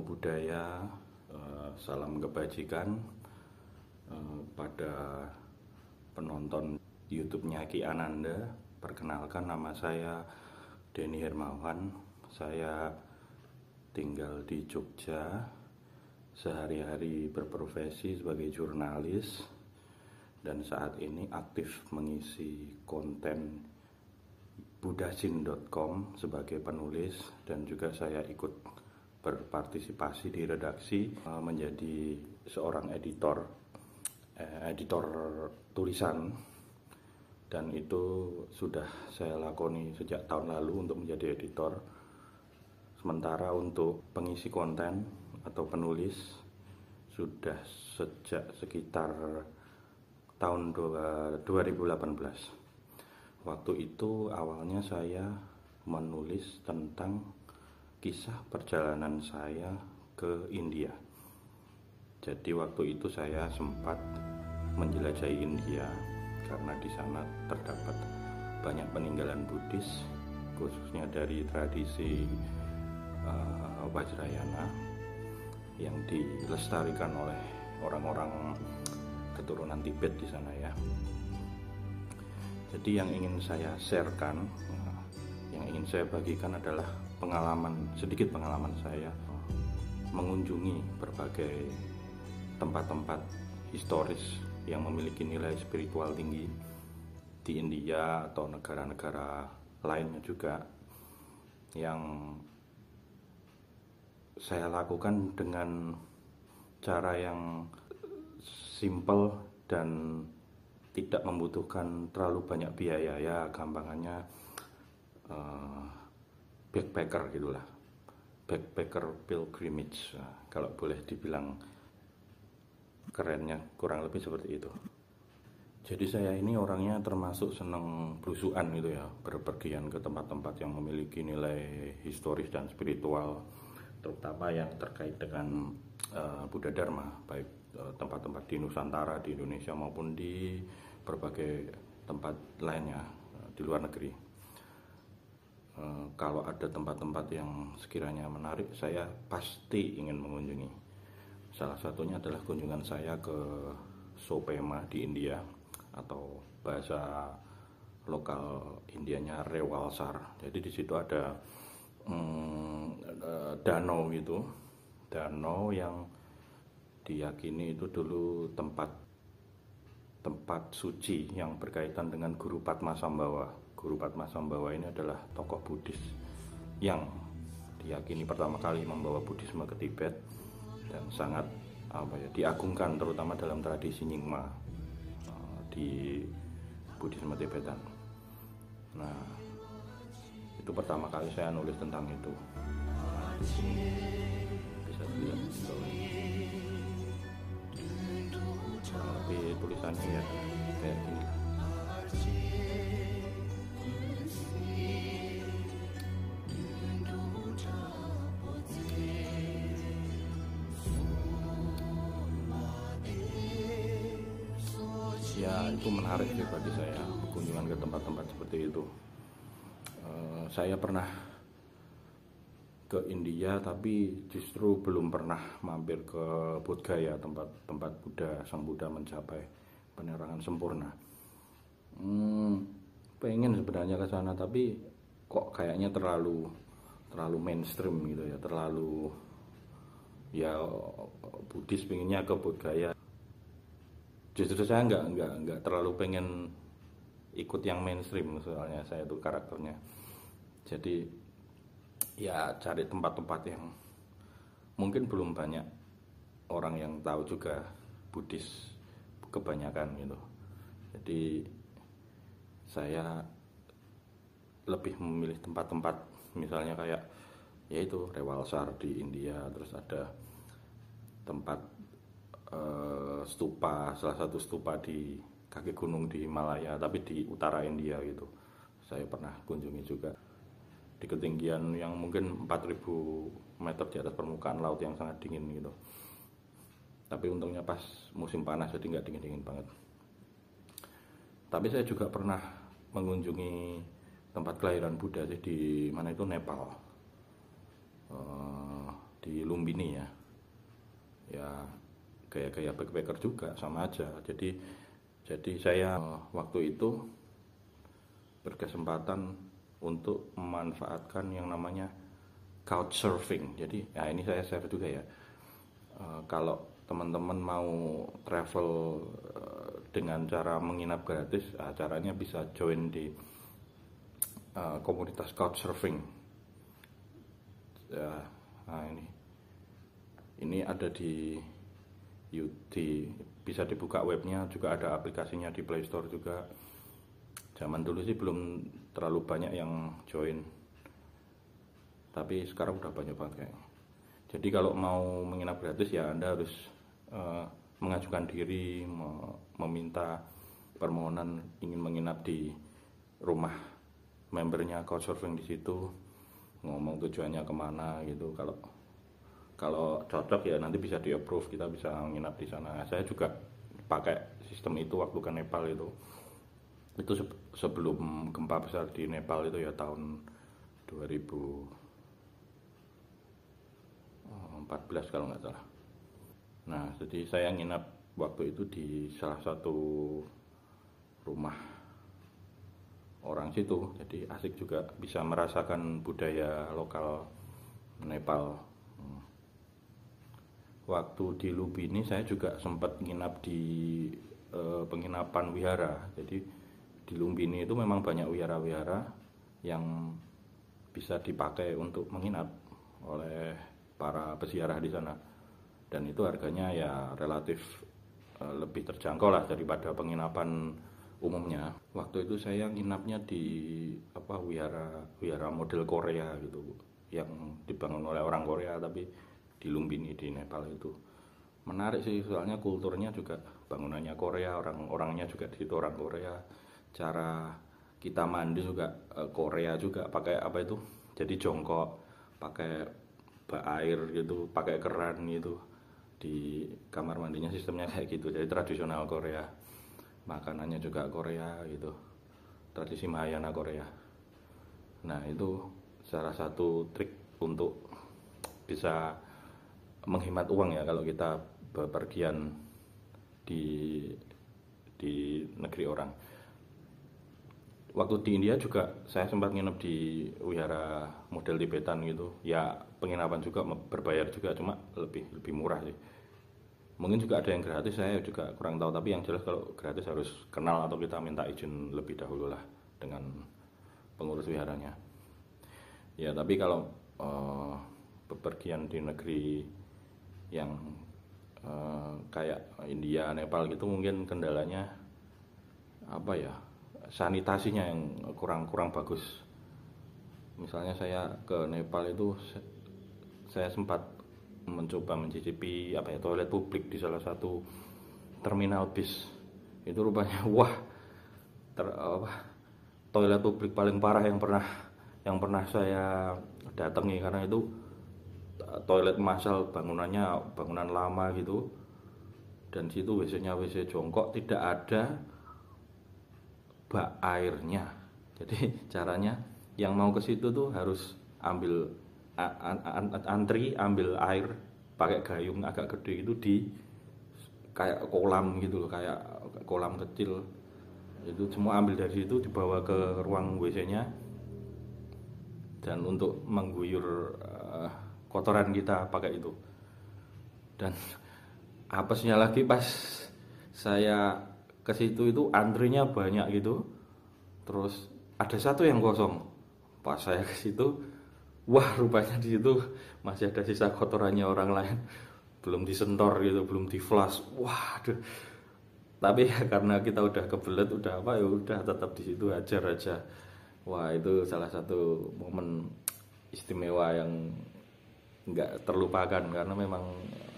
budaya, eh, salam kebajikan eh, pada penonton YouTube-nya Ki Ananda. Perkenalkan nama saya Denny Hermawan. Saya tinggal di Jogja. Sehari-hari berprofesi sebagai jurnalis dan saat ini aktif mengisi konten budasin.com sebagai penulis dan juga saya ikut berpartisipasi di redaksi eh, menjadi seorang editor eh, editor tulisan. Dan itu sudah saya lakoni sejak tahun lalu untuk menjadi editor. Sementara untuk pengisi konten atau penulis sudah sejak sekitar tahun 2018 Waktu itu awalnya saya menulis tentang kisah perjalanan saya ke India. Jadi waktu itu saya sempat menjelajahi India karena di sana terdapat banyak peninggalan Buddhis khususnya dari tradisi uh, Vajrayana yang dilestarikan oleh orang-orang keturunan Tibet di sana ya. Jadi yang ingin saya sharekan, yang ingin saya bagikan adalah pengalaman sedikit pengalaman saya mengunjungi berbagai tempat-tempat historis yang memiliki nilai spiritual tinggi di India atau negara-negara lainnya juga yang saya lakukan dengan cara yang simple dan tidak membutuhkan terlalu banyak biaya. Ya gampangannya uh, backpacker gitulah backpacker pilgrimage. Kalau boleh dibilang kerennya kurang lebih seperti itu. Jadi saya ini orangnya termasuk senang berusukan gitu ya. Berpergian ke tempat-tempat yang memiliki nilai historis dan spiritual terutama yang terkait dengan uh, Buddha Dharma baik eh, tempat-tempat uh, di Nusantara di Indonesia maupun di berbagai tempat lainnya eh, di luar negeri. Eh, kalau ada tempat-tempat yang sekiranya menarik, saya pasti ingin mengunjungi. Salah satunya adalah kunjungan saya ke Sopema di India atau bahasa lokal Indianya Rewalsar. Jadi di situ ada hmm, danau gitu, danau yang diyakini itu dulu tempat tempat suci yang berkaitan dengan Guru Padma Sambawa. Guru Padma Sambawa ini adalah tokoh Buddhis yang diyakini pertama kali membawa Buddhisme ke Tibet dan sangat apa ya diagungkan terutama dalam tradisi Nyingma uh, di Buddhisme Tibetan. Nah, itu pertama kali saya nulis tentang itu. Bisa dilihat tapi tulisannya ya kayak gini ya itu menarik sih bagi saya kunjungan ke tempat-tempat seperti itu uh, saya pernah ke India tapi justru belum pernah mampir ke Bodh Gaya tempat tempat Buddha sang Buddha mencapai penerangan sempurna. Hmm, pengen sebenarnya ke sana tapi kok kayaknya terlalu terlalu mainstream gitu ya terlalu ya Buddhis pengennya ke Bodh. Justru saya nggak nggak nggak terlalu pengen ikut yang mainstream soalnya saya tuh karakternya. Jadi ya cari tempat-tempat yang mungkin belum banyak orang yang tahu juga Buddhis kebanyakan gitu jadi saya lebih memilih tempat-tempat misalnya kayak yaitu Rewalsar di India terus ada tempat uh, stupa salah satu stupa di kaki gunung di Himalaya tapi di utara India gitu. Saya pernah kunjungi juga. Di ketinggian yang mungkin 4000 meter di atas permukaan laut yang sangat dingin gitu. Tapi untungnya pas musim panas jadi nggak dingin-dingin banget. Tapi saya juga pernah mengunjungi tempat kelahiran Buddha di mana itu Nepal. Uh, di Lumbini ya. Ya gaya-gaya backpacker juga sama aja. Jadi jadi saya waktu itu berkesempatan untuk memanfaatkan yang namanya couchsurfing jadi ya ini saya share juga ya. E, kalau teman-teman mau travel e, dengan cara menginap gratis nah, caranya bisa join di e, komunitas couchsurfing ya nah ini. Ini ada di di bisa dibuka webnya juga ada aplikasinya di Play Store juga. Zaman dulu sih belum terlalu banyak yang join. Tapi sekarang udah banyak kayaknya. Jadi kalau mau menginap gratis ya anda harus uh, mengajukan diri meminta permohonan ingin menginap di rumah membernya Couchsurfing di situ. Ngomong tujuannya ke mana gitu kalau kalau cocok ya nanti bisa di approve kita bisa nginap di sana. Saya juga pakai sistem itu waktu ke Nepal itu. Itu sebelum gempa besar di Nepal itu ya tahun 2014 kalau nggak salah. Nah jadi saya nginap waktu itu di salah satu rumah orang situ. Jadi asik juga bisa merasakan budaya lokal Nepal waktu di Lubini saya juga sempat nginap di e, penginapan wihara. Jadi di Lumbini itu memang banyak wihara-wihara yang bisa dipakai untuk menginap oleh para peziarah di sana. Dan itu harganya ya relatif e, lebih terjangkau lah daripada penginapan umumnya. Waktu itu saya nginapnya di apa wihara wihara model Korea gitu yang dibangun oleh orang Korea tapi di Lumbini di Nepal itu. Menarik sih soalnya kulturnya juga bangunannya Korea orang-orangnya juga di situ orang Korea. Cara kita mandi juga eh, Korea juga pakai apa itu? Jadi jongkok pakai bak air gitu pakai keran gitu. Di kamar mandinya sistemnya kayak gitu jadi tradisional Korea. Makanannya juga Korea gitu. Tradisi Mahayana Korea. Nah itu salah satu trik untuk bisa menghemat uang ya kalau kita bepergian di di negeri orang. Waktu di India juga saya sempat nginep di wihara model Tibetan gitu. Ya penginapan juga berbayar juga cuma lebih lebih murah sih. Mungkin juga ada yang gratis saya juga kurang tahu tapi yang jelas kalau gratis harus kenal atau kita minta izin lebih dahulu lah dengan pengurus wiharanya. Ya tapi kalau uh, bepergian di negeri yang uh, kayak India, Nepal gitu mungkin kendalanya apa ya sanitasinya yang kurang kurang bagus. Misalnya saya ke Nepal itu saya sempat mencoba mencicipi apa ya toilet publik di salah satu terminal bis itu rupanya wah ter, apa, toilet publik paling parah yang pernah yang pernah saya datangi karena itu toilet massal bangunannya bangunan lama gitu. Dan situ WC-nya WC jongkok tidak ada bak airnya. Jadi caranya yang mau ke situ tuh harus ambil antri ambil air pakai gayung agak gede itu di kayak kolam gitu loh kayak kolam kecil. Itu semua ambil dari situ dibawa ke ruang WC-nya dan untuk mengguyur uh, kotoran kita pakai itu. Dan apesnya lagi pas saya ke situ itu antrinya banyak gitu. Terus ada satu yang kosong. Pas saya ke situ wah rupanya di situ masih ada sisa kotorannya orang lain. Belum disentor gitu belum di flash wah aduh. Tapi ya karena kita udah kebelet udah apa ya udah tetap di situ ajar aja. Wah itu salah satu momen istimewa yang nggak terlupakan karena memang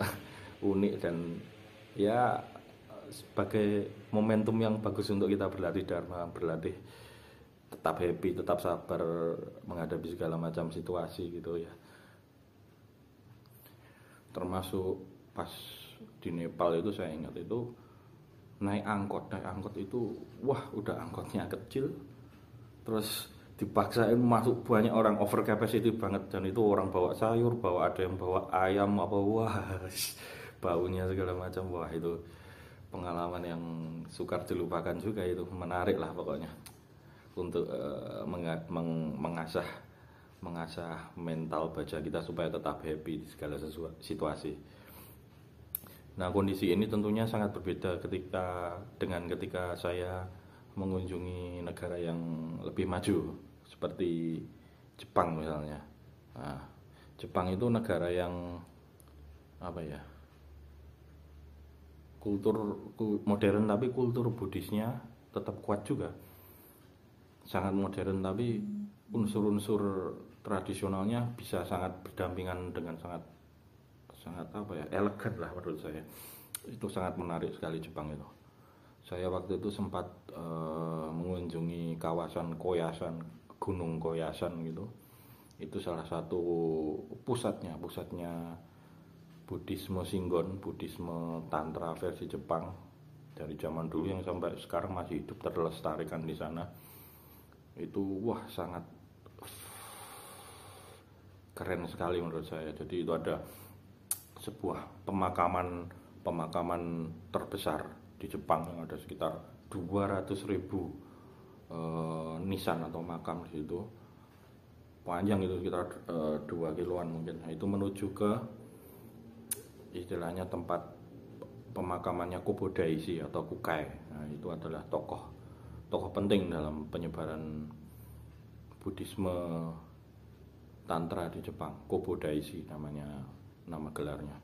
unik dan ya sebagai momentum yang bagus untuk kita berlatih dharma berlatih tetap happy tetap sabar menghadapi segala macam situasi gitu ya. Termasuk pas di Nepal itu saya ingat itu naik angkot naik angkot itu wah udah angkotnya kecil. Terus dipaksain masuk banyak orang over capacity banget. Dan itu orang bawa sayur bawa ada yang bawa ayam apa wah baunya segala macam. Wah itu pengalaman yang sukar dilupakan juga. Itu menarik lah pokoknya. Untuk uh, meng mengasah mengasah mental baca kita supaya tetap happy di segala situasi. Nah kondisi ini tentunya sangat berbeda ketika dengan ketika saya mengunjungi negara yang lebih maju seperti Jepang misalnya. Nah, Jepang itu negara yang apa ya? Kultur modern tapi kultur Buddhisnya tetap kuat juga. Sangat modern tapi unsur-unsur tradisionalnya bisa sangat berdampingan dengan sangat sangat apa ya elegan lah menurut saya itu sangat menarik sekali Jepang itu saya waktu itu sempat uh, mengunjungi kawasan Koyasan Gunung Koyasan gitu. Itu salah satu pusatnya pusatnya Buddhisme Singgon Buddhisme Tantra versi Jepang. Dari zaman dulu yang sampai sekarang masih hidup terlestarikan di sana. Itu wah sangat keren sekali menurut saya. Jadi itu ada sebuah pemakaman pemakaman terbesar di Jepang yang ada sekitar 200 ribu e, nisan atau makam di situ. Panjang itu sekitar eh, 2 kiloan mungkin. Nah, itu menuju ke istilahnya tempat pemakamannya Kobodaisi atau Kukai. Nah, itu adalah tokoh tokoh penting dalam penyebaran Buddhisme Tantra di Jepang. Kobodaisi namanya nama gelarnya.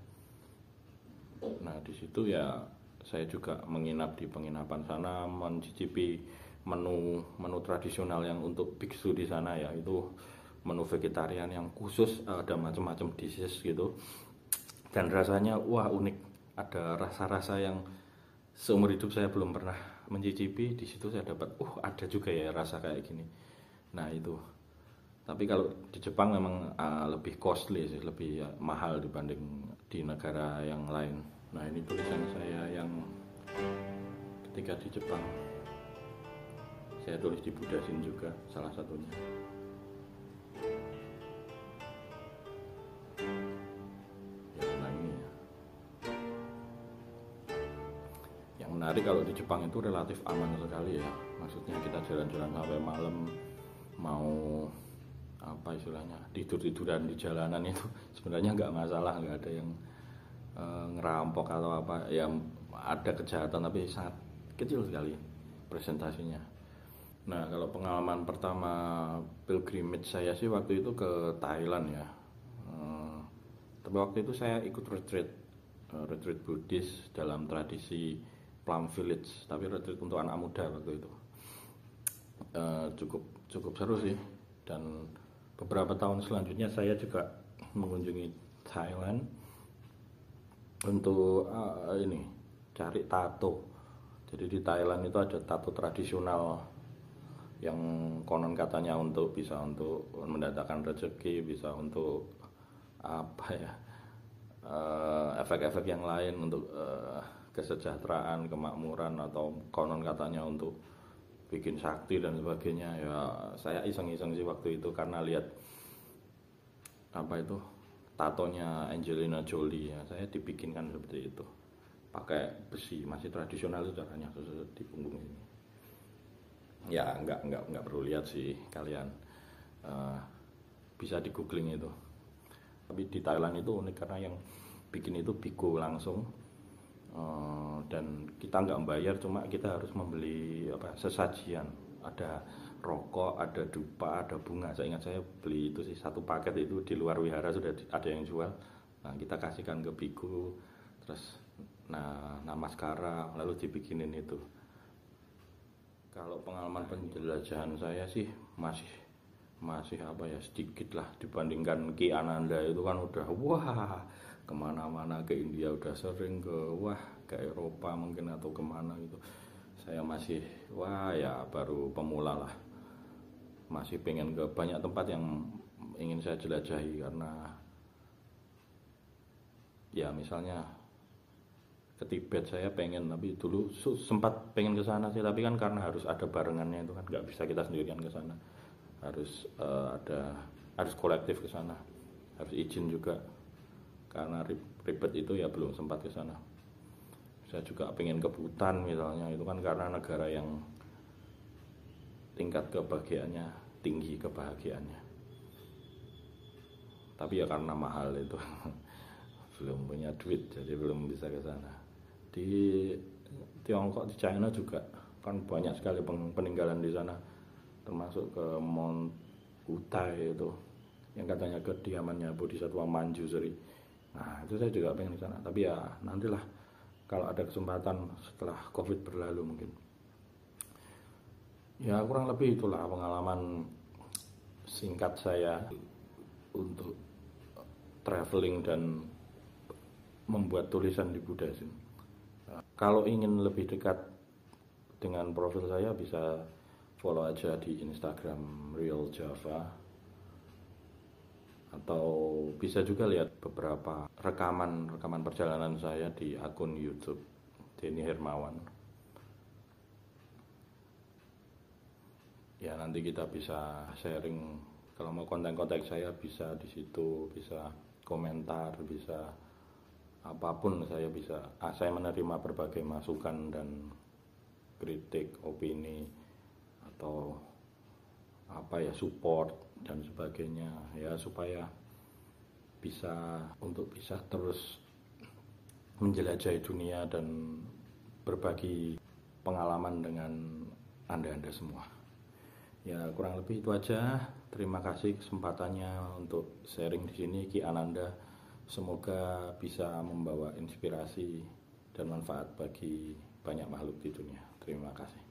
Nah di situ ya saya juga menginap di penginapan sana, mencicipi menu menu tradisional yang untuk biksu di sana ya. Itu menu vegetarian yang khusus ada macam-macam dishes gitu. Dan rasanya wah unik. Ada rasa-rasa yang seumur hidup saya belum pernah mencicipi. Di situ saya dapat uh ada juga ya rasa kayak gini. Nah itu. Tapi kalau di Jepang memang uh, lebih costly sih, lebih uh, mahal dibanding di negara yang lain. Nah ini tulisan saya yang ketika di Jepang saya tulis di Budasin juga salah satunya. Ya. Yang menarik kalau di Jepang itu relatif aman sekali ya. Maksudnya kita jalan-jalan sampai malam mau apa istilahnya tidur tiduran di jalanan itu sebenarnya nggak masalah nggak ada yang e, ngerampok atau apa. Ya ada kejahatan tapi sangat kecil sekali presentasinya. Nah kalau pengalaman pertama pilgrimage saya sih waktu itu ke Thailand ya. E, tapi waktu itu saya ikut retreat e, retreat Buddhis dalam tradisi Plum Village tapi retreat untuk anak muda waktu itu. E, cukup cukup seru sih. Dan beberapa tahun selanjutnya saya juga mengunjungi Thailand untuk uh, ini cari tato. Jadi di Thailand itu ada tato tradisional yang konon katanya untuk bisa untuk mendatangkan rezeki, bisa untuk apa ya uh, efek-efek uh, yang lain untuk uh, kesejahteraan, kemakmuran atau konon katanya untuk bikin sakti dan sebagainya ya saya iseng-iseng sih waktu itu karena lihat apa itu tatonya Angelina Jolie ya saya dibikinkan seperti itu. Pakai besi masih tradisional itu caranya di punggung ini. Ya nggak nggak nggak perlu lihat sih kalian. Uh, bisa di googling itu. Tapi di Thailand itu unik karena yang bikin itu bigo langsung Eh, dan kita nggak membayar cuma kita harus membeli apa sesajian. Ada rokok ada dupa ada bunga. Saya ingat saya beli itu sih satu paket itu di luar wihara sudah ada yang jual. Nah kita kasihkan ke biku terus nah nama sekarang lalu dibikinin itu. Kalau pengalaman penjelajahan saya sih masih masih apa ya sedikit lah dibandingkan Ki Ananda itu kan udah wah ke mana-mana ke India udah sering ke wah ke Eropa mungkin atau ke mana gitu. Saya masih wah ya baru pemula lah. Masih pengen ke banyak tempat yang ingin saya jelajahi karena ya misalnya ke Tibet saya pengen tapi dulu sempat pengen ke sana sih. Tapi kan karena harus ada barengannya itu kan nggak bisa kita sendirian ke sana. Harus uh, ada harus kolektif ke sana. Harus izin juga karena ribet itu ya belum sempat ke sana. Saya juga pengen ke Bhutan misalnya itu kan karena negara yang tingkat kebahagiaannya tinggi kebahagiaannya. Tapi ya karena mahal itu belum punya duit jadi belum bisa ke sana. Di Tiongkok di China juga kan banyak sekali peninggalan di sana termasuk ke Mount Utai itu yang katanya kediamannya Bodhisattva Manjusri nah itu saya juga pengen ke sana tapi ya nantilah kalau ada kesempatan setelah covid berlalu mungkin. Ya kurang lebih itulah pengalaman singkat saya untuk traveling dan membuat tulisan di Buddhism. Kalau ingin lebih dekat dengan profil saya bisa follow aja di Instagram Real Java atau bisa juga lihat beberapa rekaman rekaman perjalanan saya di akun YouTube Denny Hermawan. Ya nanti kita bisa sharing kalau mau konten-konten saya bisa di situ bisa komentar bisa apa pun saya bisa ah, saya menerima berbagai masukan dan kritik opini atau apa ya support dan sebagainya ya supaya bisa untuk bisa terus menjelajahi dunia dan berbagi pengalaman dengan anda-anda semua. Ya kurang lebih itu aja. Terima kasih kesempatannya untuk sharing di sini Ki Ananda. Semoga bisa membawa inspirasi dan manfaat bagi banyak makhluk di dunia. Terima kasih